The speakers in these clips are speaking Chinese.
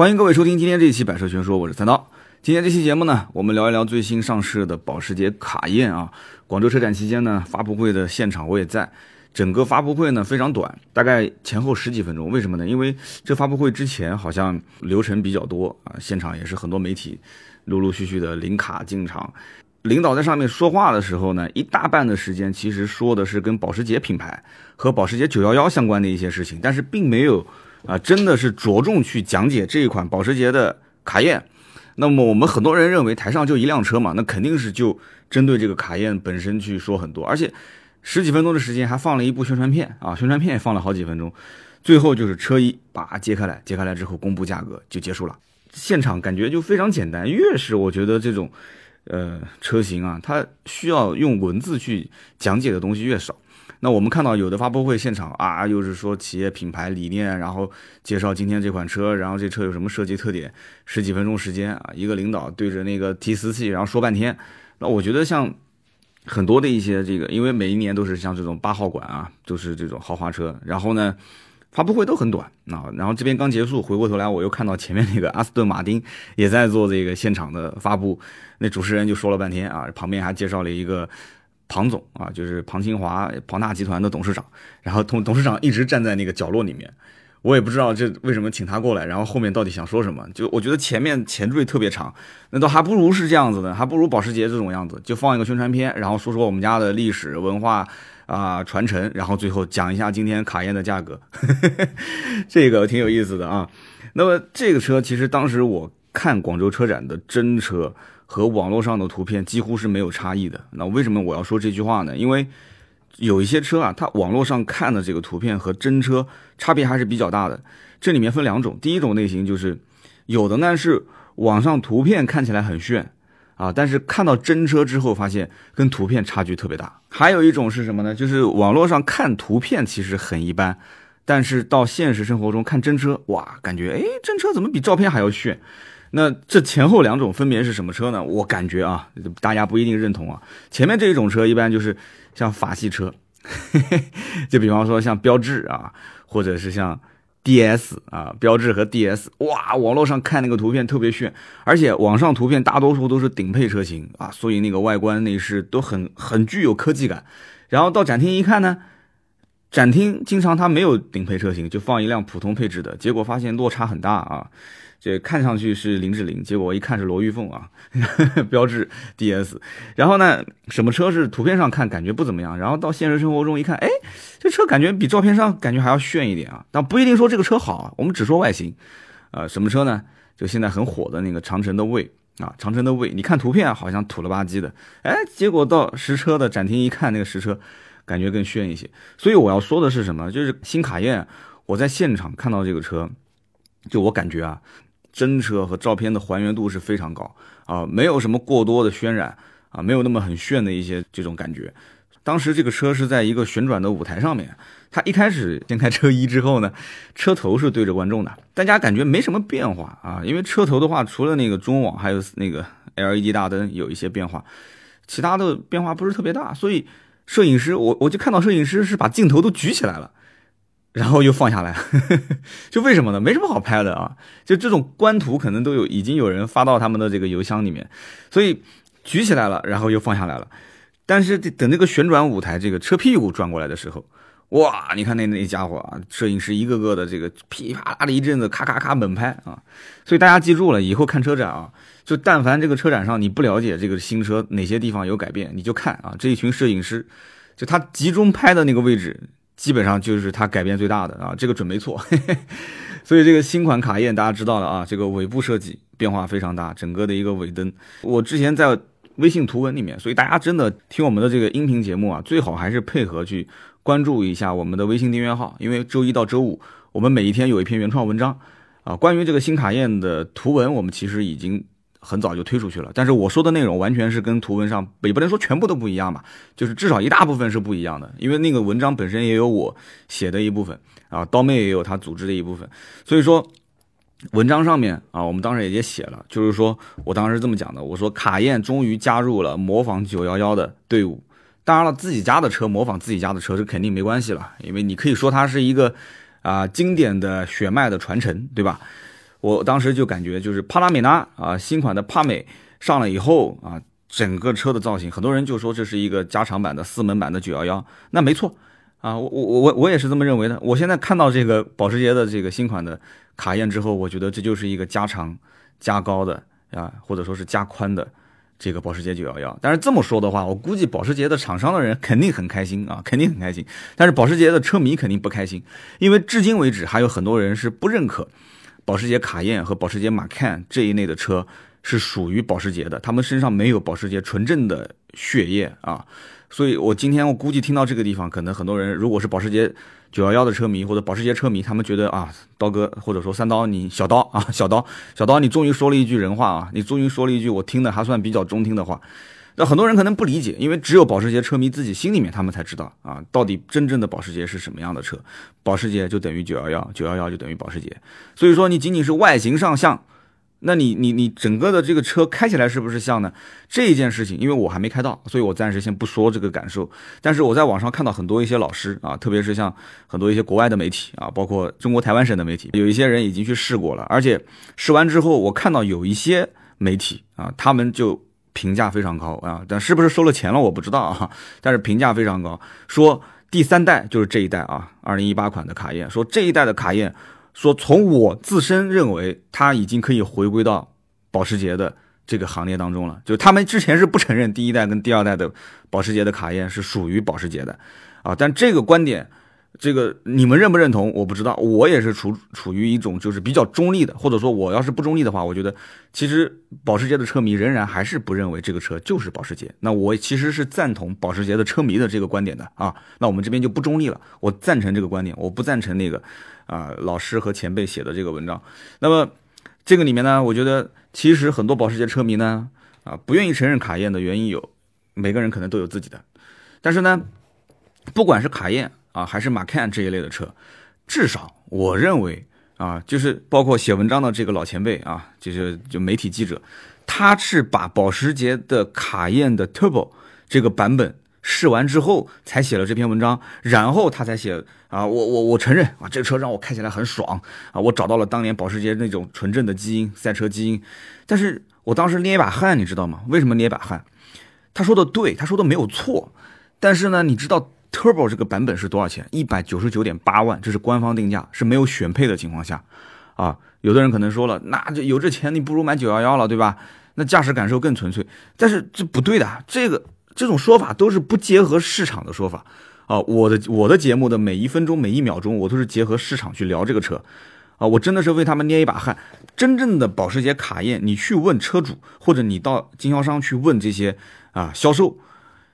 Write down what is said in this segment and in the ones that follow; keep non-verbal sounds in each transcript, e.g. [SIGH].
欢迎各位收听今天这一期《百车全说》，我是三刀。今天这期节目呢，我们聊一聊最新上市的保时捷卡宴啊。广州车展期间呢，发布会的现场我也在。整个发布会呢非常短，大概前后十几分钟。为什么呢？因为这发布会之前好像流程比较多啊，现场也是很多媒体陆陆续续的领卡进场。领导在上面说话的时候呢，一大半的时间其实说的是跟保时捷品牌和保时捷911相关的一些事情，但是并没有啊，真的是着重去讲解这一款保时捷的卡宴。那么我们很多人认为台上就一辆车嘛，那肯定是就针对这个卡宴本身去说很多，而且十几分钟的时间还放了一部宣传片啊，宣传片也放了好几分钟，最后就是车衣把揭开来，揭开来之后公布价格就结束了。现场感觉就非常简单，越是我觉得这种呃车型啊，它需要用文字去讲解的东西越少。那我们看到有的发布会现场啊，又是说企业品牌理念，然后介绍今天这款车，然后这车有什么设计特点，十几分钟时间啊，一个领导对着那个提词器，然后说半天。那我觉得像很多的一些这个，因为每一年都是像这种八号馆啊，都是这种豪华车，然后呢，发布会都很短啊。然后这边刚结束，回过头来我又看到前面那个阿斯顿马丁也在做这个现场的发布，那主持人就说了半天啊，旁边还介绍了一个。庞总啊，就是庞清华，庞大集团的董事长。然后董董事长一直站在那个角落里面，我也不知道这为什么请他过来。然后后面到底想说什么？就我觉得前面前缀特别长，那倒还不如是这样子的，还不如保时捷这种样子，就放一个宣传片，然后说说我们家的历史文化啊传承，然后最后讲一下今天卡宴的价格，[LAUGHS] 这个挺有意思的啊。那么这个车其实当时我看广州车展的真车。和网络上的图片几乎是没有差异的。那为什么我要说这句话呢？因为有一些车啊，它网络上看的这个图片和真车差别还是比较大的。这里面分两种，第一种类型就是有的呢是网上图片看起来很炫啊，但是看到真车之后发现跟图片差距特别大。还有一种是什么呢？就是网络上看图片其实很一般，但是到现实生活中看真车，哇，感觉哎，真车怎么比照片还要炫？那这前后两种分别是什么车呢？我感觉啊，大家不一定认同啊。前面这一种车一般就是像法系车，嘿 [LAUGHS] 嘿就比方说像标致啊，或者是像 DS 啊，标致和 DS，哇，网络上看那个图片特别炫，而且网上图片大多数都是顶配车型啊，所以那个外观内饰都很很具有科技感。然后到展厅一看呢，展厅经常它没有顶配车型，就放一辆普通配置的，结果发现落差很大啊。这看上去是林志玲，结果一看是罗玉凤啊，[LAUGHS] 标致 DS。然后呢，什么车是图片上看感觉不怎么样，然后到现实生活中一看，哎，这车感觉比照片上感觉还要炫一点啊。但不一定说这个车好，我们只说外形。呃，什么车呢？就现在很火的那个长城的魏啊，长城的魏，你看图片好像土了吧唧的，哎，结果到实车的展厅一看，那个实车感觉更炫一些。所以我要说的是什么？就是新卡宴，我在现场看到这个车，就我感觉啊。真车和照片的还原度是非常高啊，没有什么过多的渲染啊，没有那么很炫的一些这种感觉。当时这个车是在一个旋转的舞台上面，它一开始掀开车衣之后呢，车头是对着观众的，大家感觉没什么变化啊，因为车头的话，除了那个中网还有那个 LED 大灯有一些变化，其他的变化不是特别大，所以摄影师我我就看到摄影师是把镜头都举起来了。然后又放下来，[LAUGHS] 就为什么呢？没什么好拍的啊，就这种官图可能都有，已经有人发到他们的这个邮箱里面，所以举起来了，然后又放下来了。但是等那个旋转舞台这个车屁股转过来的时候，哇，你看那那家伙啊，摄影师一个个的这个噼啪啦的一阵子咔咔咔猛拍啊，所以大家记住了，以后看车展啊，就但凡这个车展上你不了解这个新车哪些地方有改变，你就看啊，这一群摄影师，就他集中拍的那个位置。基本上就是他改变最大的啊，这个准没错。[LAUGHS] 所以这个新款卡宴大家知道了啊，这个尾部设计变化非常大，整个的一个尾灯。我之前在微信图文里面，所以大家真的听我们的这个音频节目啊，最好还是配合去关注一下我们的微信订阅号，因为周一到周五我们每一天有一篇原创文章啊，关于这个新卡宴的图文，我们其实已经。很早就推出去了，但是我说的内容完全是跟图文上也不能说全部都不一样吧，就是至少一大部分是不一样的，因为那个文章本身也有我写的一部分啊，刀妹也有他组织的一部分，所以说文章上面啊，我们当时也写了，就是说我当时这么讲的，我说卡宴终于加入了模仿九幺幺的队伍，当然了，自己家的车模仿自己家的车这肯定没关系了，因为你可以说它是一个啊经典的血脉的传承，对吧？我当时就感觉就是帕拉梅拉啊，新款的帕美上了以后啊，整个车的造型，很多人就说这是一个加长版的四门版的911，那没错啊，我我我我也是这么认为的。我现在看到这个保时捷的这个新款的卡宴之后，我觉得这就是一个加长加高的啊，或者说是加宽的。这个保时捷九幺幺但是这么说的话，我估计保时捷的厂商的人肯定很开心啊，肯定很开心。但是保时捷的车迷肯定不开心，因为至今为止还有很多人是不认可保时捷卡宴和保时捷马 can 这一类的车是属于保时捷的，他们身上没有保时捷纯正的血液啊。所以我今天我估计听到这个地方，可能很多人如果是保时捷。九幺幺的车迷或者保时捷车迷，他们觉得啊，刀哥或者说三刀，你小刀啊，小刀，小刀，你终于说了一句人话啊，你终于说了一句我听的还算比较中听的话。那很多人可能不理解，因为只有保时捷车迷自己心里面他们才知道啊，到底真正的保时捷是什么样的车。保时捷就等于九幺幺，九幺幺就等于保时捷。所以说你仅仅是外形上像。那你你你整个的这个车开起来是不是像呢？这一件事情，因为我还没开到，所以我暂时先不说这个感受。但是我在网上看到很多一些老师啊，特别是像很多一些国外的媒体啊，包括中国台湾省的媒体，有一些人已经去试过了，而且试完之后，我看到有一些媒体啊，他们就评价非常高啊，但是不是收了钱了我不知道啊，但是评价非常高，说第三代就是这一代啊，二零一八款的卡宴，说这一代的卡宴。说从我自身认为，它已经可以回归到保时捷的这个行列当中了。就他们之前是不承认第一代跟第二代的保时捷的卡宴是属于保时捷的，啊，但这个观点。这个你们认不认同？我不知道，我也是处处于一种就是比较中立的，或者说我要是不中立的话，我觉得其实保时捷的车迷仍然还是不认为这个车就是保时捷。那我其实是赞同保时捷的车迷的这个观点的啊。那我们这边就不中立了，我赞成这个观点，我不赞成那个啊老师和前辈写的这个文章。那么这个里面呢，我觉得其实很多保时捷车迷呢啊不愿意承认卡宴的原因有，每个人可能都有自己的，但是呢，不管是卡宴。啊，还是马 can 这一类的车，至少我认为啊，就是包括写文章的这个老前辈啊，就是就媒体记者，他是把保时捷的卡宴的 Turbo 这个版本试完之后，才写了这篇文章，然后他才写啊，我我我承认啊，这车让我开起来很爽啊，我找到了当年保时捷那种纯正的基因，赛车基因，但是我当时捏一把汗，你知道吗？为什么捏一把汗？他说的对，他说的没有错，但是呢，你知道。Turbo 这个版本是多少钱？一百九十九点八万，这是官方定价，是没有选配的情况下，啊，有的人可能说了，那这有这钱，你不如买九幺幺了，对吧？那驾驶感受更纯粹。但是这不对的，这个这种说法都是不结合市场的说法啊。我的我的节目的每一分钟每一秒钟，我都是结合市场去聊这个车，啊，我真的是为他们捏一把汗。真正的保时捷卡宴，你去问车主，或者你到经销商去问这些啊销售。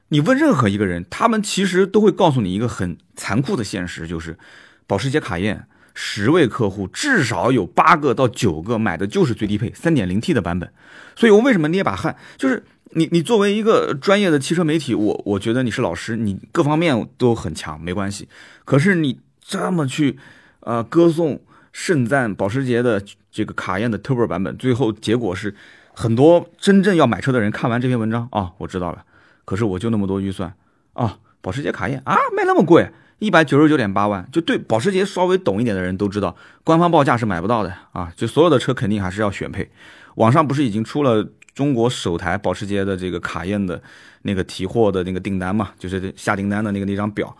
你问任何一个人，他们其实都会告诉你一个很残酷的现实，就是保时捷卡宴十位客户至少有八个到九个买的就是最低配三点零 T 的版本。所以我为什么捏把汗？就是你你作为一个专业的汽车媒体，我我觉得你是老师，你各方面都很强，没关系。可是你这么去呃歌颂盛赞保时捷的这个卡宴的 Turbo 版本，最后结果是很多真正要买车的人看完这篇文章啊，我知道了。可是我就那么多预算啊，保时捷卡宴啊卖那么贵，一百九十九点八万，就对保时捷稍微懂一点的人都知道，官方报价是买不到的啊，就所有的车肯定还是要选配。网上不是已经出了中国首台保时捷的这个卡宴的那个提货的那个订单嘛，就是下订单的那个那张表，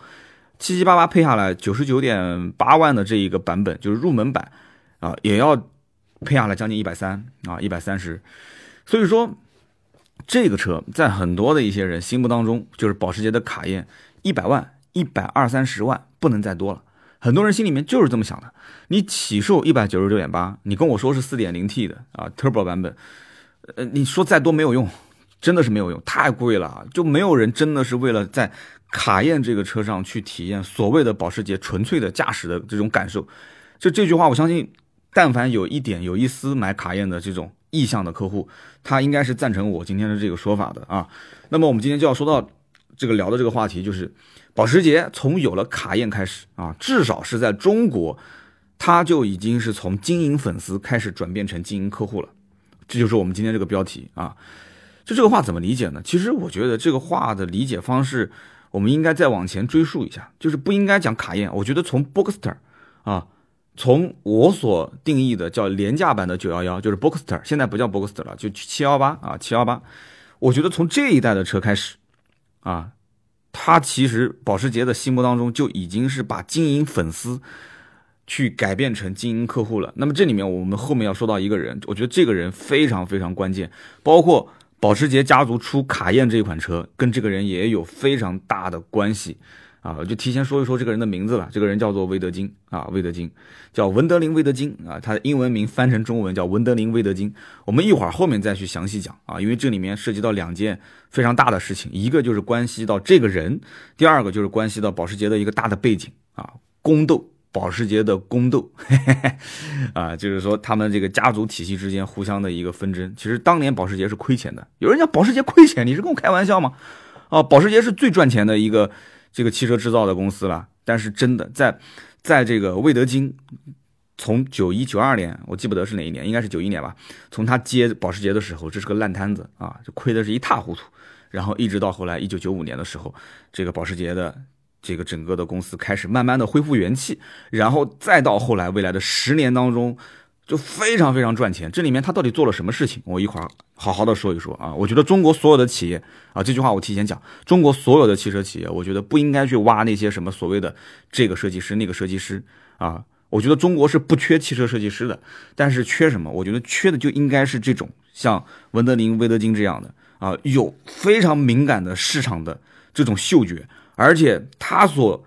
七七八八配下来九十九点八万的这一个版本，就是入门版啊，也要配下来将近一百三啊，一百三十，所以说。这个车在很多的一些人心目当中，就是保时捷的卡宴，一百万、一百二三十万不能再多了。很多人心里面就是这么想的。你起售一百九十九点八，你跟我说是四点零 T 的啊，Turbo 版本，呃，你说再多没有用，真的是没有用，太贵了，就没有人真的是为了在卡宴这个车上去体验所谓的保时捷纯粹的驾驶的这种感受。就这句话，我相信，但凡有一点有一丝买卡宴的这种。意向的客户，他应该是赞成我今天的这个说法的啊。那么我们今天就要说到这个聊的这个话题，就是保时捷从有了卡宴开始啊，至少是在中国，它就已经是从经营粉丝开始转变成经营客户了。这就是我们今天这个标题啊。就这个话怎么理解呢？其实我觉得这个话的理解方式，我们应该再往前追溯一下，就是不应该讲卡宴。我觉得从 Boxster 啊。从我所定义的叫廉价版的九幺幺，就是 Boxster，现在不叫 Boxster 了，就七幺八啊，七幺八。我觉得从这一代的车开始，啊，它其实保时捷的心目当中就已经是把经营粉丝去改变成经营客户了。那么这里面我们后面要说到一个人，我觉得这个人非常非常关键，包括保时捷家族出卡宴这款车，跟这个人也有非常大的关系。啊，就提前说一说这个人的名字了。这个人叫做魏德金啊，魏德金叫文德林·魏德金啊，他的英文名翻成中文叫文德林·魏德金。我们一会儿后面再去详细讲啊，因为这里面涉及到两件非常大的事情，一个就是关系到这个人，第二个就是关系到保时捷的一个大的背景啊，宫斗，保时捷的宫斗 [LAUGHS] 啊，就是说他们这个家族体系之间互相的一个纷争。其实当年保时捷是亏钱的，有人讲保时捷亏钱，你是跟我开玩笑吗？啊，保时捷是最赚钱的一个。这个汽车制造的公司了，但是真的在，在这个魏德金从九一九二年，我记不得是哪一年，应该是九一年吧。从他接保时捷的时候，这是个烂摊子啊，就亏的是一塌糊涂。然后一直到后来一九九五年的时候，这个保时捷的这个整个的公司开始慢慢的恢复元气，然后再到后来未来的十年当中。就非常非常赚钱，这里面他到底做了什么事情？我一会儿好好的说一说啊。我觉得中国所有的企业啊，这句话我提前讲，中国所有的汽车企业，我觉得不应该去挖那些什么所谓的这个设计师那个设计师啊。我觉得中国是不缺汽车设计师的，但是缺什么？我觉得缺的就应该是这种像文德林、威德金这样的啊，有非常敏感的市场的这种嗅觉，而且他所。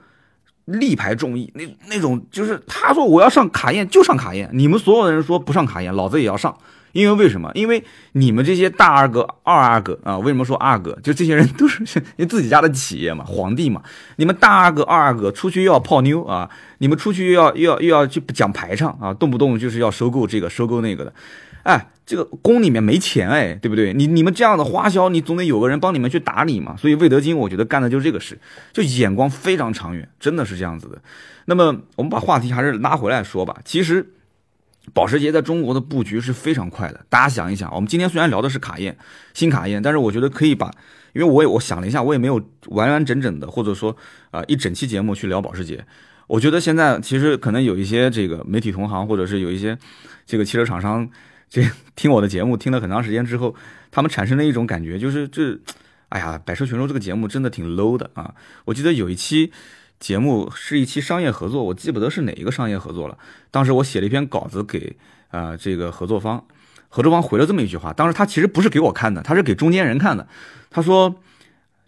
力排众议，那那种就是他说我要上卡宴就上卡宴，你们所有的人说不上卡宴，老子也要上，因为为什么？因为你们这些大阿哥、二阿哥啊，为什么说阿哥？就这些人都是你自己家的企业嘛，皇帝嘛，你们大阿哥、二阿哥出去又要泡妞啊，你们出去又要又要又要去讲排场啊，动不动就是要收购这个收购那个的。哎，这个宫里面没钱哎，对不对？你你们这样的花销，你总得有个人帮你们去打理嘛。所以魏德金，我觉得干的就是这个事，就眼光非常长远，真的是这样子的。那么我们把话题还是拉回来说吧。其实，保时捷在中国的布局是非常快的。大家想一想，我们今天虽然聊的是卡宴，新卡宴，但是我觉得可以把，因为我也我想了一下，我也没有完完整整的或者说啊一整期节目去聊保时捷。我觉得现在其实可能有一些这个媒体同行，或者是有一些这个汽车厂商。这 [LAUGHS] 听我的节目听了很长时间之后，他们产生了一种感觉，就是这，哎呀，百车全说这个节目真的挺 low 的啊！我记得有一期节目是一期商业合作，我记不得是哪一个商业合作了。当时我写了一篇稿子给啊这个合作方，合作方回了这么一句话，当时他其实不是给我看的，他是给中间人看的。他说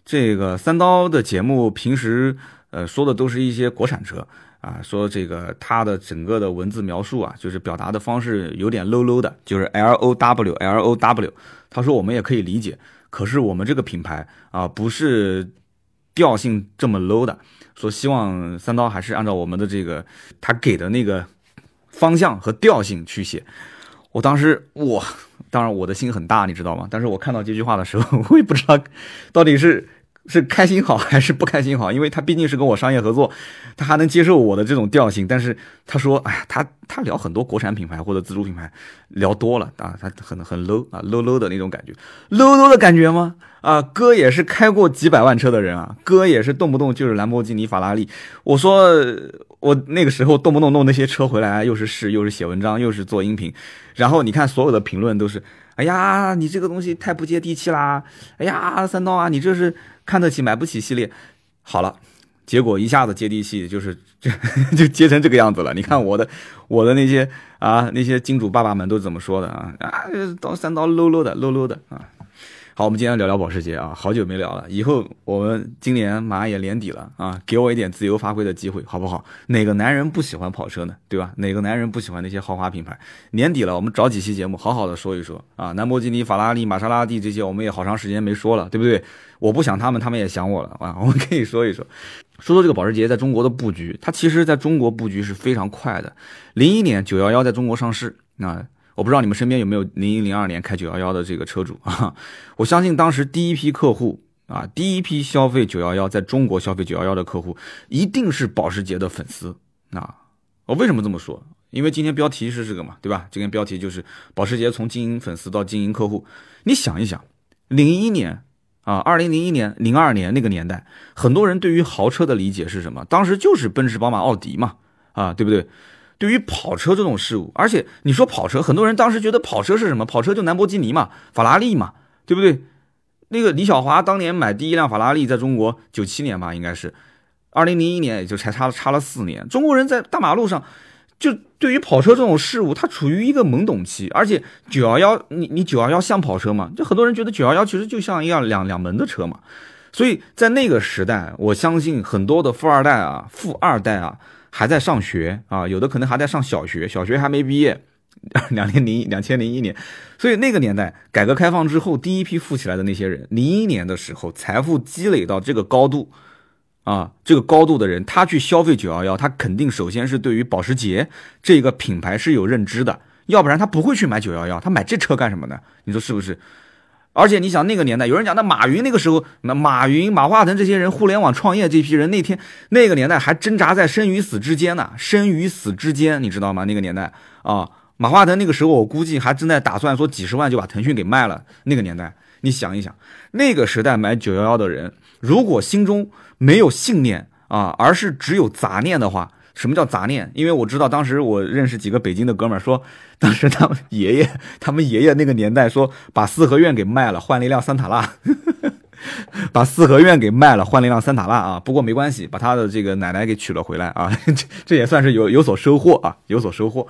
这个三刀的节目平时呃说的都是一些国产车。啊，说这个他的整个的文字描述啊，就是表达的方式有点 low low 的，就是 L O W L O W。他说我们也可以理解，可是我们这个品牌啊，不是调性这么 low 的。说希望三刀还是按照我们的这个他给的那个方向和调性去写。我当时我当然我的心很大，你知道吗？但是我看到这句话的时候，[LAUGHS] 我也不知道到底是。是开心好 [LAUGHS] 还是不开心好？因为他毕竟是跟我商业合作，他还能接受我的这种调性。但是他说，哎呀，他他聊很多国产品牌或者自主品牌，聊多了啊，他很很 low 啊，low low 的那种感觉，low low 的感觉吗？啊，哥也是开过几百万车的人啊，哥也是动不动就是兰博基尼、法拉利。我说我那个时候动不动弄那些车回来，又是试，又是写文章，又是做音频，然后你看所有的评论都是，哎呀，你这个东西太不接地气啦！哎呀，三刀啊，你这是。看得起买不起系列，好了，结果一下子接地气，就是就 [LAUGHS] 就接成这个样子了。你看我的我的那些啊那些金主爸爸们都怎么说的啊啊刀三刀 low low 的 low low 的啊。好，我们今天聊聊保时捷啊，好久没聊了。以后我们今年马上也年底了啊，给我一点自由发挥的机会，好不好？哪个男人不喜欢跑车呢？对吧？哪个男人不喜欢那些豪华品牌？年底了，我们找几期节目，好好的说一说啊。兰博基尼、法拉利、玛莎拉蒂这些，我们也好长时间没说了，对不对？我不想他们，他们也想我了啊。我们可以说一说，说说这个保时捷在中国的布局，它其实在中国布局是非常快的。零一年九幺幺在中国上市啊。我不知道你们身边有没有零一零二年开九幺幺的这个车主啊？我相信当时第一批客户啊，第一批消费九幺幺在中国消费九幺幺的客户，一定是保时捷的粉丝啊！我为什么这么说？因为今天标题是这个嘛，对吧？今天标题就是保时捷从经营粉丝到经营客户。你想一想，零一年啊，二零零一年、零二年那个年代，很多人对于豪车的理解是什么？当时就是奔驰、宝马、奥迪嘛，啊，对不对？对于跑车这种事物，而且你说跑车，很多人当时觉得跑车是什么？跑车就兰博基尼嘛，法拉利嘛，对不对？那个李小华当年买第一辆法拉利，在中国九七年吧，应该是二零零一年，也就才差了差了四年。中国人在大马路上，就对于跑车这种事物，它处于一个懵懂期。而且九幺幺，你你九幺幺像跑车吗？就很多人觉得九幺幺其实就像一辆两两门的车嘛。所以在那个时代，我相信很多的富二代啊、富二代啊还在上学啊，有的可能还在上小学，小学还没毕业。[LAUGHS] 两千零两千零一年，所以那个年代改革开放之后，第一批富起来的那些人，零一年的时候财富积累到这个高度，啊，这个高度的人，他去消费九幺幺，他肯定首先是对于保时捷这个品牌是有认知的，要不然他不会去买九幺幺，他买这车干什么呢？你说是不是？而且你想那个年代，有人讲那马云那个时候，那马云、马化腾这些人互联网创业这批人，那天那个年代还挣扎在生与死之间呢，生与死之间，你知道吗？那个年代啊。马化腾那个时候，我估计还正在打算说几十万就把腾讯给卖了。那个年代，你想一想，那个时代买九幺幺的人，如果心中没有信念啊，而是只有杂念的话，什么叫杂念？因为我知道当时我认识几个北京的哥们儿说，当时他们爷爷，他们爷爷那个年代说把四合院给卖了，换了一辆桑塔纳，[LAUGHS] 把四合院给卖了，换了一辆桑塔纳啊。不过没关系，把他的这个奶奶给娶了回来啊，[LAUGHS] 这这也算是有有所收获啊，有所收获。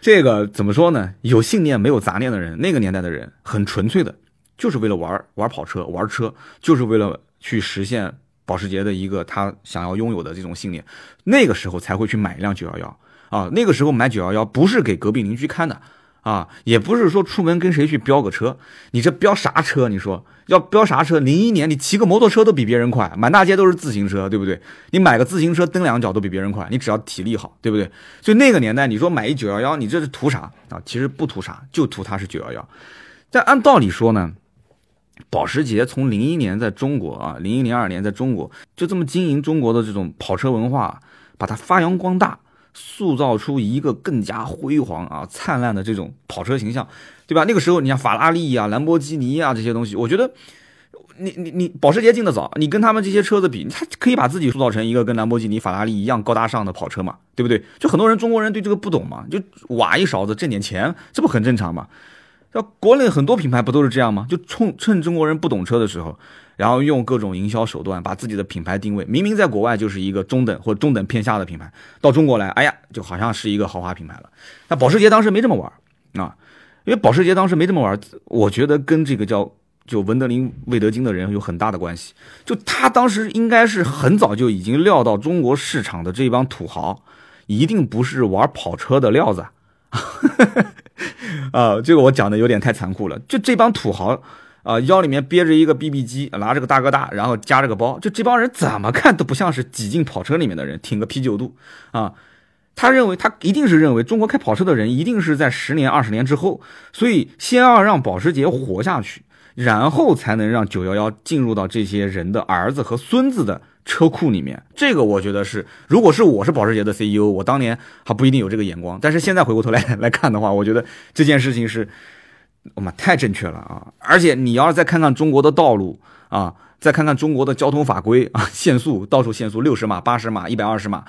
这个怎么说呢？有信念没有杂念的人，那个年代的人很纯粹的，就是为了玩玩跑车、玩车，就是为了去实现保时捷的一个他想要拥有的这种信念。那个时候才会去买一辆九幺幺啊！那个时候买九幺幺不是给隔壁邻居看的。啊，也不是说出门跟谁去飙个车，你这飙啥车？你说要飙啥车？零一年你骑个摩托车都比别人快，满大街都是自行车，对不对？你买个自行车蹬两脚都比别人快，你只要体力好，对不对？所以那个年代，你说买一九幺幺，你这是图啥啊？其实不图啥，就图它是九幺幺。但按道理说呢，保时捷从零一年在中国啊，零一零二年在中国就这么经营中国的这种跑车文化，把它发扬光大。塑造出一个更加辉煌啊、灿烂的这种跑车形象，对吧？那个时候，你像法拉利啊、兰博基尼啊这些东西，我觉得，你你你，保时捷进的早，你跟他们这些车子比，它可以把自己塑造成一个跟兰博基尼、法拉利一样高大上的跑车嘛，对不对？就很多人中国人对这个不懂嘛，就挖一勺子挣点钱，这不很正常嘛？那国内很多品牌不都是这样吗？就冲趁中国人不懂车的时候。然后用各种营销手段把自己的品牌定位，明明在国外就是一个中等或中等偏下的品牌，到中国来，哎呀，就好像是一个豪华品牌了。那保时捷当时没这么玩啊，因为保时捷当时没这么玩，我觉得跟这个叫就文德林魏德金的人有很大的关系。就他当时应该是很早就已经料到中国市场的这帮土豪一定不是玩跑车的料子 [LAUGHS] [LAUGHS] 啊，这个我讲的有点太残酷了。就这帮土豪。啊，腰里面憋着一个 BB 机，拿着个大哥大，然后夹着个包，就这帮人怎么看都不像是挤进跑车里面的人，挺个啤酒肚啊。他认为他一定是认为中国开跑车的人一定是在十年二十年之后，所以先要让保时捷活下去，然后才能让九幺幺进入到这些人的儿子和孙子的车库里面。这个我觉得是，如果是我是保时捷的 CEO，我当年还不一定有这个眼光，但是现在回过头来 [LAUGHS] 来看的话，我觉得这件事情是。我们太正确了啊！而且你要是再看看中国的道路啊，再看看中国的交通法规啊，限速到处限速六十码、八十码、一百二十码，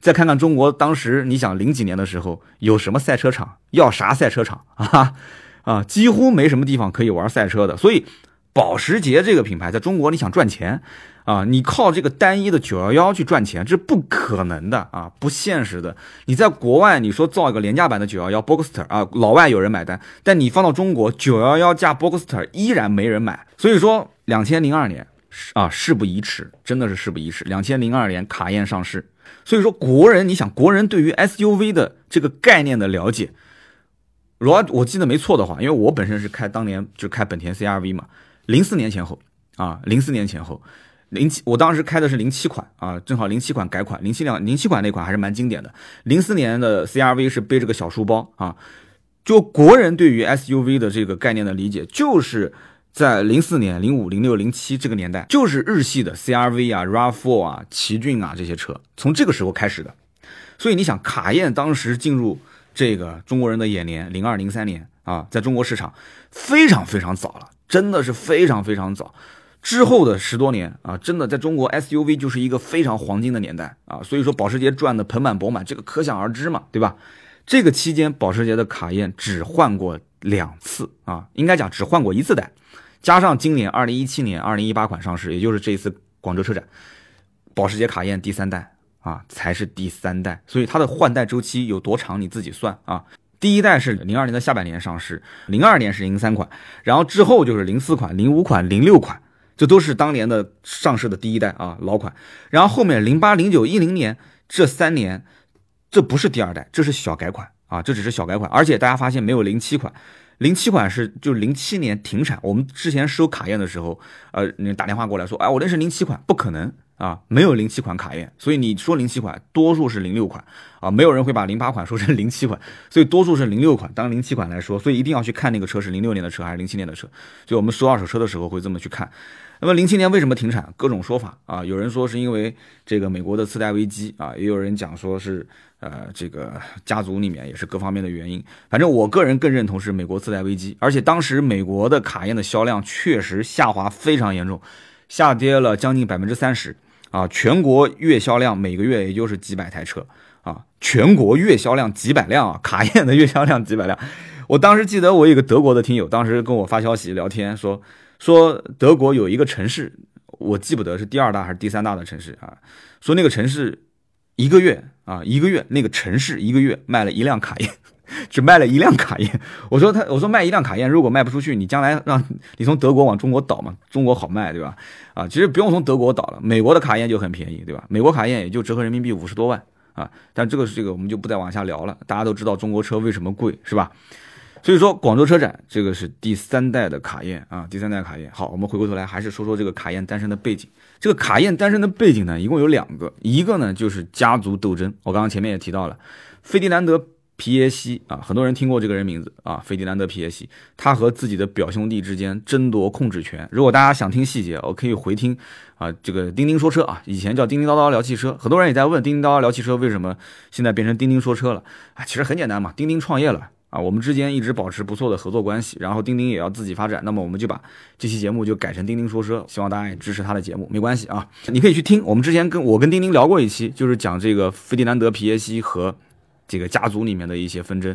再看看中国当时你想零几年的时候有什么赛车场，要啥赛车场 [LAUGHS] 啊？啊，几乎没什么地方可以玩赛车的，所以。保时捷这个品牌在中国，你想赚钱啊？你靠这个单一的九幺幺去赚钱，这是不可能的啊，不现实的。你在国外，你说造一个廉价版的九幺幺 Boxster 啊，老外有人买单，但你放到中国，九幺幺加 Boxster 依然没人买。所以说，两千零二年啊，事不宜迟，真的是事不宜迟。两千零二年卡宴上市，所以说国人，你想国人对于 SUV 的这个概念的了解，如果我记得没错的话，因为我本身是开当年就开本田 CRV 嘛。零四年前后啊，零四年前后，零七，我当时开的是零七款啊，正好零七款改款，零七两零七款那款还是蛮经典的。零四年的 CRV 是背着个小书包啊，就国人对于 SUV 的这个概念的理解，就是在零四年、零五、零六、零七这个年代，就是日系的 CRV 啊、RAV4 啊、奇骏啊这些车，从这个时候开始的。所以你想，卡宴当时进入这个中国人的眼帘，零二零三年啊，在中国市场非常非常早了。真的是非常非常早，之后的十多年啊，真的在中国 SUV 就是一个非常黄金的年代啊，所以说保时捷赚的盆满钵满，这个可想而知嘛，对吧？这个期间，保时捷的卡宴只换过两次啊，应该讲只换过一次代，加上今年二零一七年、二零一八款上市，也就是这一次广州车展，保时捷卡宴第三代啊才是第三代，所以它的换代周期有多长，你自己算啊。第一代是零二年的下半年上市，零二年是零三款，然后之后就是零四款、零五款、零六款，这都是当年的上市的第一代啊老款，然后后面零八、零九、一零年这三年。这不是第二代，这是小改款啊，这只是小改款，而且大家发现没有零七款，零七款是就零七年停产。我们之前收卡宴的时候，呃，你打电话过来说，哎，我那是零七款，不可能啊，没有零七款卡宴，所以你说零七款，多数是零六款啊，没有人会把零八款说成零七款，所以多数是零六款当零七款来说，所以一定要去看那个车是零六年的车还是零七年的车，所以我们收二手车的时候会这么去看。那么零七年为什么停产？各种说法啊，有人说是因为这个美国的次贷危机啊，也有人讲说是。呃，这个家族里面也是各方面的原因，反正我个人更认同是美国次贷危机，而且当时美国的卡宴的销量确实下滑非常严重，下跌了将近百分之三十啊，全国月销量每个月也就是几百台车啊，全国月销量几百辆啊，卡宴的月销量几百辆，我当时记得我有个德国的听友，当时跟我发消息聊天说说德国有一个城市，我记不得是第二大还是第三大的城市啊，说那个城市。一个月啊，一个月那个城市一个月卖了一辆卡宴，[LAUGHS] 只卖了一辆卡宴。我说他，我说卖一辆卡宴，如果卖不出去，你将来让你从德国往中国倒嘛，中国好卖，对吧？啊，其实不用从德国倒了，美国的卡宴就很便宜，对吧？美国卡宴也就折合人民币五十多万啊。但这个是这个，我们就不再往下聊了。大家都知道中国车为什么贵，是吧？所以说，广州车展这个是第三代的卡宴啊，第三代卡宴。好，我们回过头来还是说说这个卡宴诞生的背景。这个卡宴诞生的背景呢，一共有两个，一个呢就是家族斗争。我刚刚前面也提到了，费迪南德皮耶西啊，很多人听过这个人名字啊，费迪南德皮耶西，他和自己的表兄弟之间争夺控制权。如果大家想听细节，我可以回听啊，这个钉钉说车啊，以前叫叮叮叨叨聊汽车，很多人也在问叮叮叨叨聊汽车为什么现在变成钉钉说车了啊？其实很简单嘛，钉钉创业了。啊，我们之间一直保持不错的合作关系，然后钉钉也要自己发展，那么我们就把这期节目就改成钉钉说车，希望大家也支持他的节目，没关系啊，你可以去听。我们之前跟我跟钉钉聊过一期，就是讲这个费迪南德皮耶西和这个家族里面的一些纷争，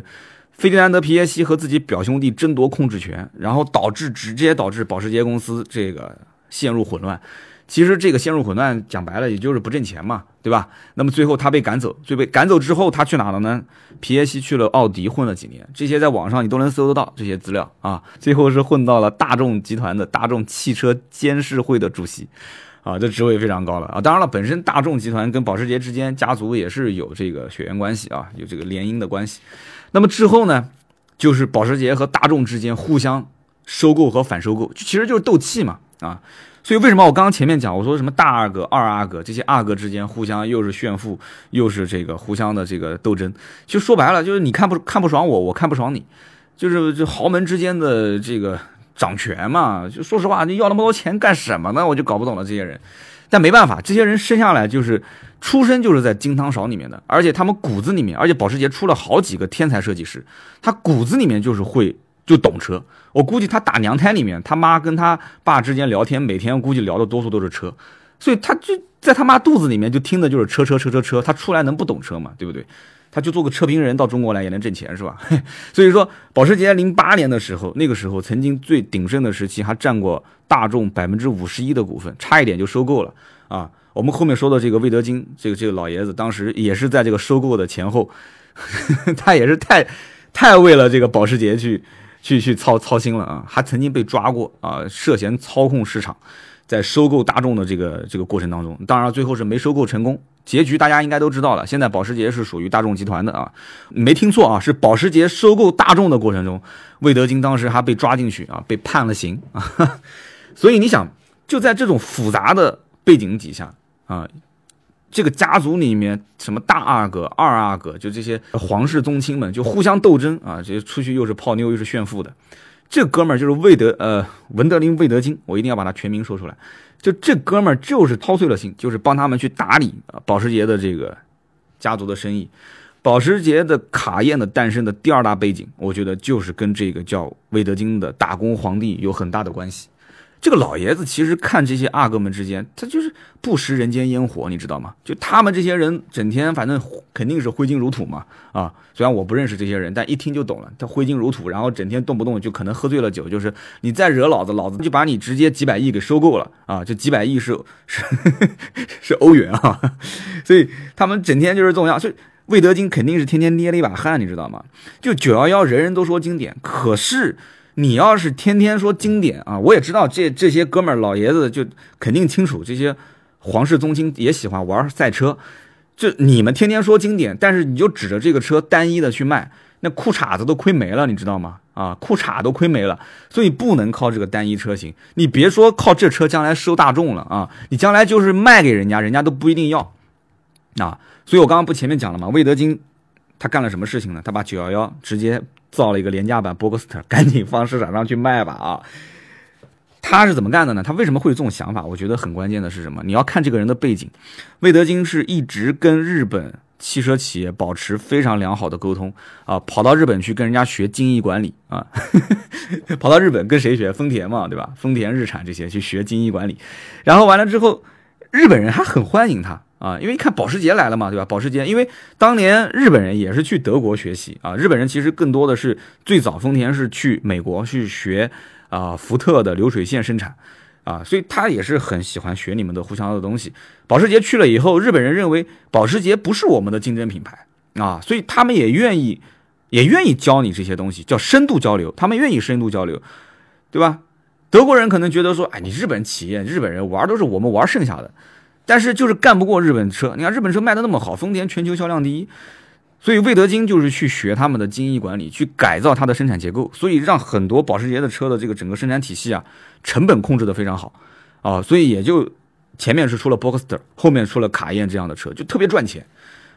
费迪南德皮耶西和自己表兄弟争夺控制权，然后导致直接导致保时捷公司这个陷入混乱。其实这个陷入混乱，讲白了也就是不挣钱嘛，对吧？那么最后他被赶走，最被赶走之后，他去哪了呢？皮耶西去了奥迪混了几年，这些在网上你都能搜得到这些资料啊。最后是混到了大众集团的大众汽车监事会的主席，啊，这职位非常高了啊。当然了，本身大众集团跟保时捷之间家族也是有这个血缘关系啊，有这个联姻的关系。那么之后呢，就是保时捷和大众之间互相收购和反收购，其实就是斗气嘛，啊。所以为什么我刚刚前面讲，我说什么大阿哥、二阿哥这些阿哥之间互相又是炫富，又是这个互相的这个斗争，其实说白了就是你看不看不爽我，我看不爽你，就是这豪门之间的这个掌权嘛。就说实话，你要那么多钱干什么呢？我就搞不懂了这些人。但没办法，这些人生下来就是出生就是在金汤勺里面的，而且他们骨子里面，而且保时捷出了好几个天才设计师，他骨子里面就是会。就懂车，我估计他打娘胎里面，他妈跟他爸之间聊天，每天估计聊的多数都是车，所以他就在他妈肚子里面就听的就是车车车车车，他出来能不懂车吗？对不对？他就做个车评人到中国来也能挣钱是吧？[LAUGHS] 所以说，保时捷零八年的时候，那个时候曾经最鼎盛的时期，还占过大众百分之五十一的股份，差一点就收购了啊。我们后面说的这个魏德金，这个这个老爷子当时也是在这个收购的前后，[LAUGHS] 他也是太太为了这个保时捷去。去去操操心了啊！还曾经被抓过啊，涉嫌操控市场，在收购大众的这个这个过程当中，当然最后是没收购成功。结局大家应该都知道了。现在保时捷是属于大众集团的啊，没听错啊，是保时捷收购大众的过程中，魏德金当时还被抓进去啊，被判了刑啊。[LAUGHS] 所以你想，就在这种复杂的背景底下啊。这个家族里面，什么大阿哥、二阿哥，就这些皇室宗亲们，就互相斗争啊！这些出去又是泡妞又是炫富的，这哥们儿就是魏德呃文德林魏德金，我一定要把他全名说出来。就这哥们儿就是掏碎了心，就是帮他们去打理保时捷的这个家族的生意。保时捷的卡宴的诞生的第二大背景，我觉得就是跟这个叫魏德金的打工皇帝有很大的关系。这个老爷子其实看这些阿哥们之间，他就是不食人间烟火，你知道吗？就他们这些人整天反正肯定是挥金如土嘛，啊，虽然我不认识这些人，但一听就懂了，他挥金如土，然后整天动不动就可能喝醉了酒，就是你再惹老子，老子就把你直接几百亿给收购了啊！这几百亿是是 [LAUGHS] 是欧元啊，所以他们整天就是这种样，所以魏德金肯定是天天捏了一把汗，你知道吗？就九幺幺，人人都说经典，可是。你要是天天说经典啊，我也知道这这些哥们儿老爷子就肯定清楚，这些皇室宗亲也喜欢玩赛车，就你们天天说经典，但是你就指着这个车单一的去卖，那裤衩子都亏没了，你知道吗？啊，裤衩都亏没了，所以不能靠这个单一车型。你别说靠这车将来收大众了啊，你将来就是卖给人家，人家都不一定要。啊，所以我刚刚不前面讲了吗？魏德金他干了什么事情呢？他把九幺幺直接。造了一个廉价版 Boxster，赶紧放市场上去卖吧啊！他是怎么干的呢？他为什么会有这种想法？我觉得很关键的是什么？你要看这个人的背景。魏德金是一直跟日本汽车企业保持非常良好的沟通啊，跑到日本去跟人家学精益管理啊，[LAUGHS] 跑到日本跟谁学？丰田嘛，对吧？丰田、日产这些去学精益管理，然后完了之后，日本人还很欢迎他。啊，因为一看保时捷来了嘛，对吧？保时捷，因为当年日本人也是去德国学习啊。日本人其实更多的是最早丰田是去美国去学啊，福特的流水线生产啊，所以他也是很喜欢学你们的互相的东西。保时捷去了以后，日本人认为保时捷不是我们的竞争品牌啊，所以他们也愿意也愿意教你这些东西，叫深度交流。他们愿意深度交流，对吧？德国人可能觉得说，哎，你日本企业、日本人玩都是我们玩剩下的。但是就是干不过日本车，你看日本车卖的那么好，丰田全球销量第一，所以魏德金就是去学他们的精益管理，去改造它的生产结构，所以让很多保时捷的车的这个整个生产体系啊，成本控制的非常好。啊，所以也就前面是出了 Boxster，后面出了卡宴这样的车，就特别赚钱。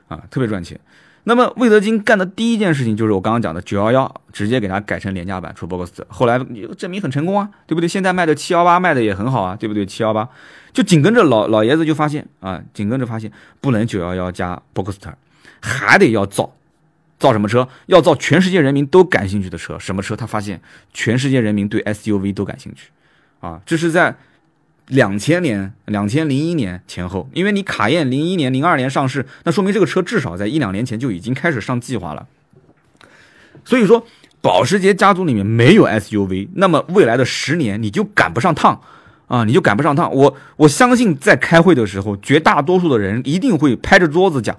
啊，特别赚钱。那么魏德金干的第一件事情就是我刚刚讲的九幺幺，直接给它改成廉价版出 Boxster，后来证明很成功啊，对不对？现在卖的七幺八卖的也很好啊，对不对？七幺八。就紧跟着老老爷子就发现啊，紧跟着发现不能九幺幺加 Boxster，还得要造，造什么车？要造全世界人民都感兴趣的车。什么车？他发现全世界人民对 SUV 都感兴趣，啊，这是在两千年、两千零一年前后。因为你卡宴零一年、零二年上市，那说明这个车至少在一两年前就已经开始上计划了。所以说，保时捷家族里面没有 SUV，那么未来的十年你就赶不上趟。啊，你就赶不上趟。我我相信在开会的时候，绝大多数的人一定会拍着桌子讲，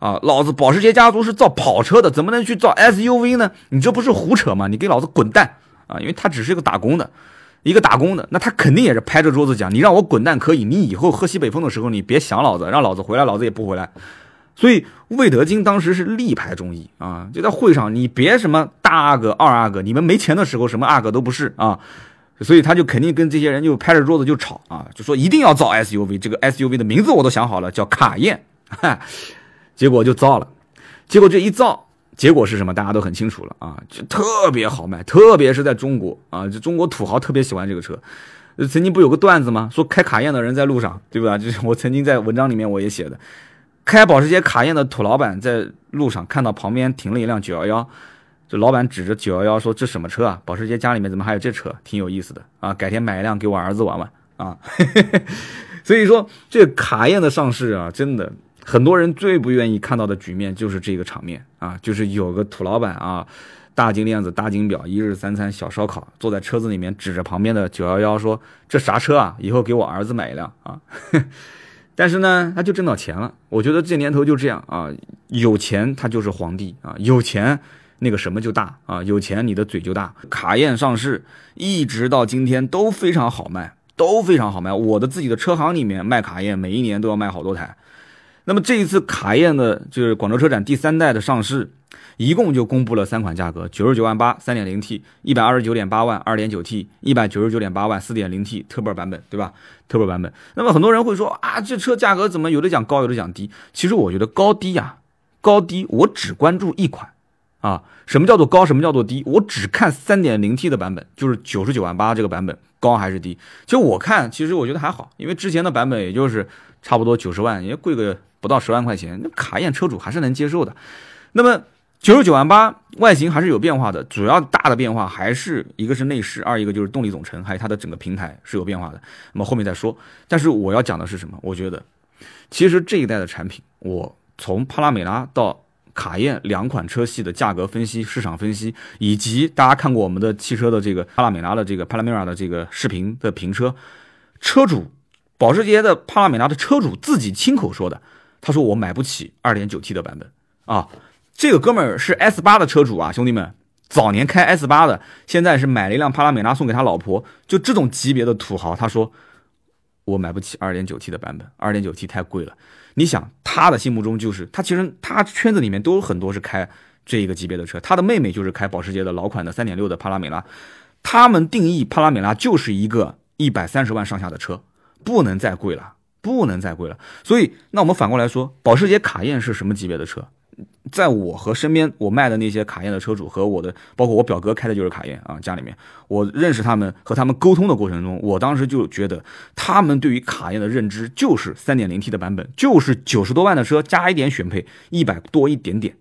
啊，老子保时捷家族是造跑车的，怎么能去造 SUV 呢？你这不是胡扯吗？你给老子滚蛋啊！因为他只是一个打工的，一个打工的，那他肯定也是拍着桌子讲，你让我滚蛋可以，你以后喝西北风的时候，你别想老子，让老子回来，老子也不回来。所以魏德金当时是力排众议啊，就在会上，你别什么大阿哥、二阿哥，你们没钱的时候，什么阿哥都不是啊。所以他就肯定跟这些人就拍着桌子就吵啊，就说一定要造 SUV，这个 SUV 的名字我都想好了，叫卡宴，[LAUGHS] 结果就造了，结果这一造，结果是什么？大家都很清楚了啊，就特别好卖，特别是在中国啊，就中国土豪特别喜欢这个车。曾经不有个段子吗？说开卡宴的人在路上，对吧？就是我曾经在文章里面我也写的，开保时捷卡宴的土老板在路上看到旁边停了一辆911。这老板指着九幺幺说：“这什么车啊？保时捷家里面怎么还有这车？挺有意思的啊！改天买一辆给我儿子玩玩啊！” [LAUGHS] 所以说，这卡宴的上市啊，真的很多人最不愿意看到的局面就是这个场面啊，就是有个土老板啊，大金链子、大金表，一日三餐小烧烤，坐在车子里面指着旁边的九幺幺说：“这啥车啊？以后给我儿子买一辆啊！” [LAUGHS] 但是呢，他就挣到钱了。我觉得这年头就这样啊，有钱他就是皇帝啊，有钱。那个什么就大啊，有钱你的嘴就大。卡宴上市，一直到今天都非常好卖，都非常好卖。我的自己的车行里面卖卡宴，每一年都要卖好多台。那么这一次卡宴的，就是广州车展第三代的上市，一共就公布了三款价格：九十九万八三点零 T，一百二十九点八万二点九 T，一百九十九点八万四点零 T Turbo 版本，对吧？Turbo 版本。那么很多人会说啊，这车价格怎么有的讲高，有的讲低？其实我觉得高低呀，高低我只关注一款。啊，什么叫做高？什么叫做低？我只看三点零 T 的版本，就是九十九万八这个版本，高还是低？其实我看，其实我觉得还好，因为之前的版本也就是差不多九十万，也贵个不到十万块钱，那卡宴车主还是能接受的。那么九十九万八，外形还是有变化的，主要大的变化还是一个是内饰，二一个就是动力总成，还有它的整个平台是有变化的。那么后面再说。但是我要讲的是什么？我觉得，其实这一代的产品，我从帕拉梅拉到卡宴两款车系的价格分析、市场分析，以及大家看过我们的汽车的这个帕拉梅拉的这个帕拉梅拉的这个视频的评车，车主保时捷的帕拉梅拉的车主自己亲口说的，他说我买不起二点九 T 的版本啊。这个哥们是 S 八的车主啊，兄弟们，早年开 S 八的，现在是买了一辆帕拉梅拉送给他老婆，就这种级别的土豪，他说我买不起 2.9T 的版本，2.9T 太贵了。你想他的心目中就是他其实他圈子里面都有很多是开这一个级别的车，他的妹妹就是开保时捷的老款的3.6的帕拉梅拉，他们定义帕拉梅拉就是一个一百三十万上下的车，不能再贵了，不能再贵了。所以那我们反过来说，保时捷卡宴是什么级别的车？在我和身边我卖的那些卡宴的车主和我的，包括我表哥开的就是卡宴啊，家里面我认识他们和他们沟通的过程中，我当时就觉得他们对于卡宴的认知就是三点零 T 的版本，就是九十多万的车加一点选配，一百多一点点，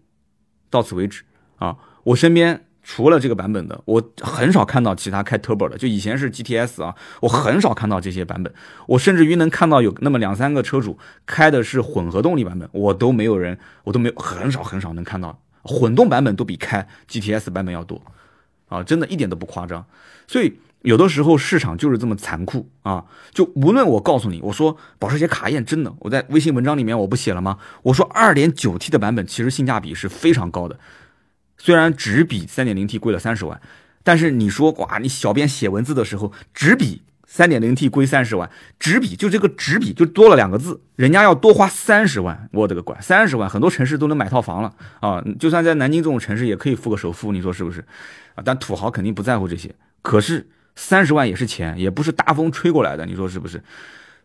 到此为止啊，我身边。除了这个版本的，我很少看到其他开 Turbo 的。就以前是 GTS 啊，我很少看到这些版本。我甚至于能看到有那么两三个车主开的是混合动力版本，我都没有人，我都没有很少很少能看到混动版本都比开 GTS 版本要多啊，真的一点都不夸张。所以有的时候市场就是这么残酷啊！就无论我告诉你，我说保时捷卡宴真的，我在微信文章里面我不写了吗？我说 2.9T 的版本其实性价比是非常高的。虽然只比三点零 T 贵了三十万，但是你说哇，你小编写文字的时候只比三点零 T 贵三十万，只比就这个只比就多了两个字，人家要多花三十万，我的个乖，三十万很多城市都能买套房了啊！就算在南京这种城市也可以付个首付，你说是不是？啊，但土豪肯定不在乎这些，可是三十万也是钱，也不是大风吹过来的，你说是不是？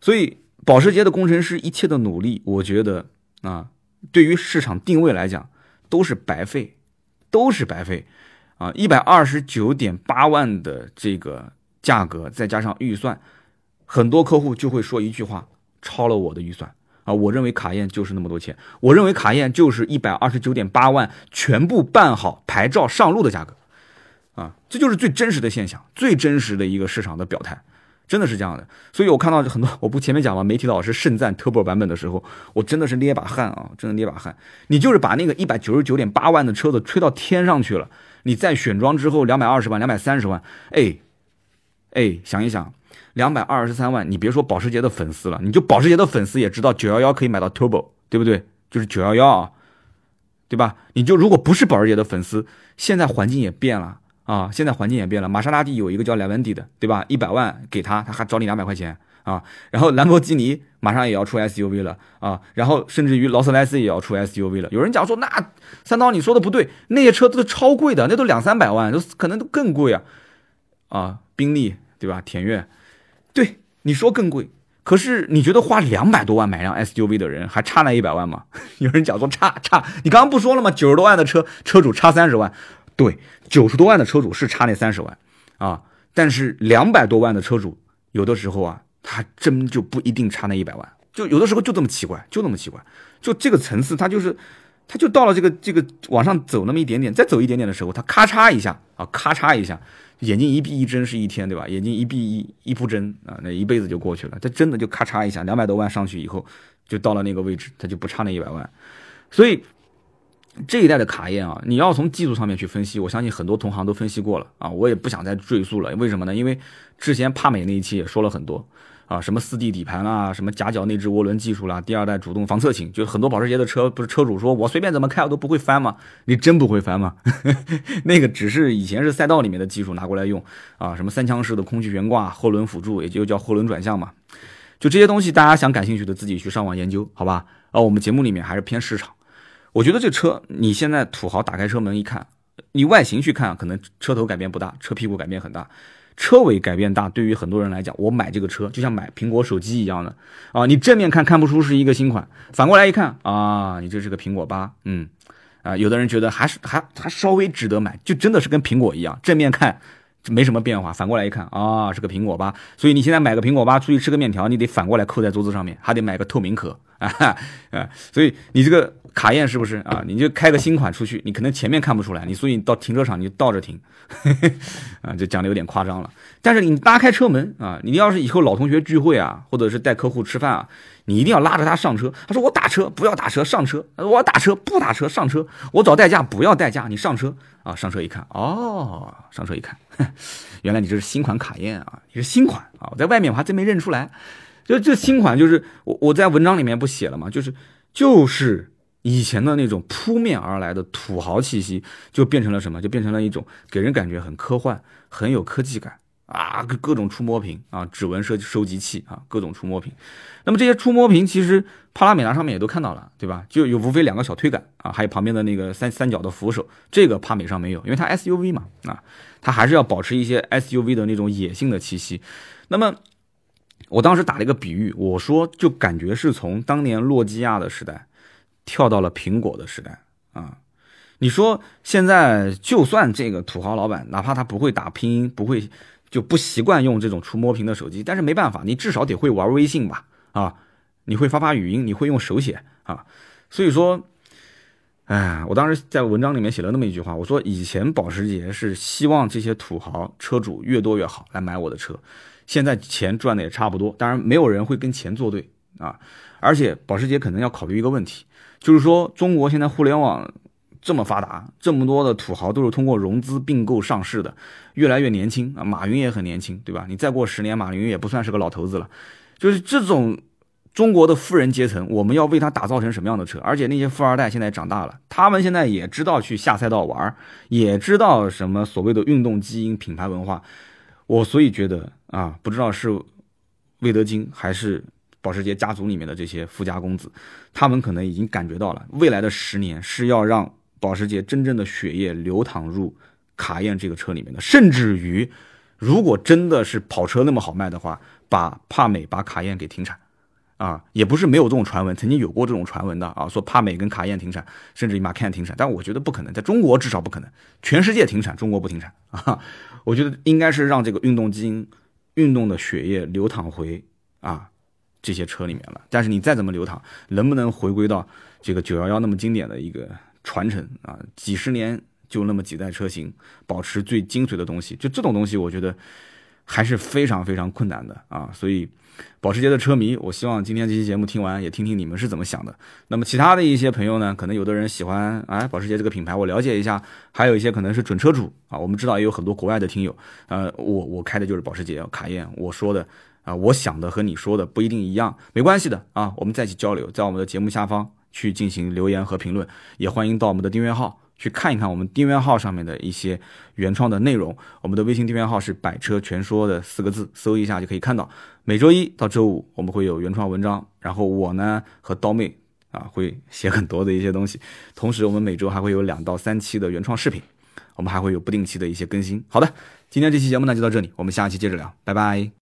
所以保时捷的工程师一切的努力，我觉得啊，对于市场定位来讲都是白费。都是白费，啊，一百二十九点八万的这个价格，再加上预算，很多客户就会说一句话：超了我的预算啊！我认为卡宴就是那么多钱，我认为卡宴就是一百二十九点八万全部办好牌照上路的价格，啊，这就是最真实的现象，最真实的一个市场的表态。真的是这样的，所以我看到很多，我不前面讲了，媒体老师盛赞 Turbo 版本的时候，我真的是捏把汗啊，真的捏把汗。你就是把那个一百九十九点八万的车子吹到天上去了，你再选装之后两百二十万、两百三十万，哎，哎，想一想，两百二十三万，你别说保时捷的粉丝了，你就保时捷的粉丝也知道九幺幺可以买到 Turbo，对不对？就是九幺幺啊，对吧？你就如果不是保时捷的粉丝，现在环境也变了。啊，现在环境也变了。玛莎拉蒂有一个叫莱文迪的，对吧？一百万给他，他还找你两百块钱啊。然后兰博基尼马上也要出 SUV 了啊。然后甚至于劳斯莱斯也要出 SUV 了。有人讲说，那三刀你说的不对，那些车都是超贵的，那都两三百万，都可能都更贵啊。啊，宾利对吧？田悦，对你说更贵，可是你觉得花两百多万买辆 SUV 的人还差那一百万吗？[LAUGHS] 有人讲说差差，你刚刚不说了吗？九十多万的车车主差三十万。对，九十多万的车主是差那三十万，啊，但是两百多万的车主，有的时候啊，他真就不一定差那一百万，就有的时候就这么奇怪，就那么奇怪，就这个层次，他就是，他就到了这个这个往上走那么一点点，再走一点点的时候，他咔嚓一下啊，咔嚓一下，眼睛一闭一睁是一天，对吧？眼睛一闭一一不睁啊，那一辈子就过去了。他真的就咔嚓一下，两百多万上去以后，就到了那个位置，他就不差那一百万，所以。这一代的卡宴啊，你要从技术上面去分析，我相信很多同行都分析过了啊，我也不想再赘述了。为什么呢？因为之前帕美那一期也说了很多啊，什么四 D 底盘啦，什么夹角内置涡轮技术啦，第二代主动防侧倾，就很多保时捷的车，不是车主说我随便怎么开我都不会翻吗？你真不会翻吗？[LAUGHS] 那个只是以前是赛道里面的技术拿过来用啊，什么三腔式的空气悬挂、后轮辅助，也就叫后轮转向嘛，就这些东西，大家想感兴趣的自己去上网研究，好吧？啊，我们节目里面还是偏市场。我觉得这车，你现在土豪打开车门一看，你外形去看，可能车头改变不大，车屁股改变很大，车尾改变大。对于很多人来讲，我买这个车就像买苹果手机一样的啊，你正面看看不出是一个新款，反过来一看啊，你这是个苹果八，嗯，啊，有的人觉得还是还还稍微值得买，就真的是跟苹果一样，正面看没什么变化，反过来一看啊，是个苹果八。所以你现在买个苹果八出去吃个面条，你得反过来扣在桌子上面，还得买个透明壳。[LAUGHS] 啊，所以你这个卡宴是不是啊？你就开个新款出去，你可能前面看不出来，你所以你到停车场你就倒着停，[LAUGHS] 啊，就讲的有点夸张了。但是你拉开车门啊，你要是以后老同学聚会啊，或者是带客户吃饭啊，你一定要拉着他上车。他说我打车不要打车上车，我打车不打车上车，我找代驾不要代驾，你上车啊，上车一看哦，上车一看，[LAUGHS] 原来你这是新款卡宴啊，你是新款啊，我在外面我还真没认出来。就这新款就是我我在文章里面不写了吗？就是就是以前的那种扑面而来的土豪气息，就变成了什么？就变成了一种给人感觉很科幻、很有科技感啊，各种触摸屏啊，指纹收收集器啊，各种触摸屏。那么这些触摸屏其实帕拉梅拉上面也都看到了，对吧？就有无非两个小推杆啊，还有旁边的那个三三角的扶手，这个帕美上没有，因为它 SUV 嘛啊，它还是要保持一些 SUV 的那种野性的气息。那么。我当时打了一个比喻，我说就感觉是从当年诺基亚的时代跳到了苹果的时代啊。你说现在就算这个土豪老板，哪怕他不会打拼音，不会就不习惯用这种触摸屏的手机，但是没办法，你至少得会玩微信吧？啊，你会发发语音，你会用手写啊。所以说，哎，我当时在文章里面写了那么一句话，我说以前保时捷是希望这些土豪车主越多越好来买我的车。现在钱赚的也差不多，当然没有人会跟钱作对啊！而且保时捷可能要考虑一个问题，就是说中国现在互联网这么发达，这么多的土豪都是通过融资并购上市的，越来越年轻啊！马云也很年轻，对吧？你再过十年，马云也不算是个老头子了。就是这种中国的富人阶层，我们要为他打造成什么样的车？而且那些富二代现在长大了，他们现在也知道去下赛道玩，也知道什么所谓的运动基因、品牌文化。我所以觉得。啊，不知道是魏德金还是保时捷家族里面的这些富家公子，他们可能已经感觉到了，未来的十年是要让保时捷真正的血液流淌入卡宴这个车里面的，甚至于，如果真的是跑车那么好卖的话，把帕美把卡宴给停产，啊，也不是没有这种传闻，曾经有过这种传闻的啊，说帕美跟卡宴停产，甚至于马坎停产，但我觉得不可能，在中国至少不可能，全世界停产，中国不停产 [LAUGHS] 啊，我觉得应该是让这个运动基因。运动的血液流淌回啊这些车里面了，但是你再怎么流淌，能不能回归到这个九幺幺那么经典的一个传承啊？几十年就那么几代车型，保持最精髓的东西，就这种东西，我觉得还是非常非常困难的啊，所以。保时捷的车迷，我希望今天这期节目听完，也听听你们是怎么想的。那么其他的一些朋友呢，可能有的人喜欢哎保时捷这个品牌，我了解一下；还有一些可能是准车主啊，我们知道也有很多国外的听友。呃，我我开的就是保时捷卡宴，我说的啊，我想的和你说的不一定一样，没关系的啊，我们在一起交流，在我们的节目下方去进行留言和评论，也欢迎到我们的订阅号。去看一看我们订阅号上面的一些原创的内容，我们的微信订阅号是“百车全说”的四个字，搜一下就可以看到。每周一到周五我们会有原创文章，然后我呢和刀妹啊会写很多的一些东西，同时我们每周还会有两到三期的原创视频，我们还会有不定期的一些更新。好的，今天这期节目呢就到这里，我们下期接着聊，拜拜。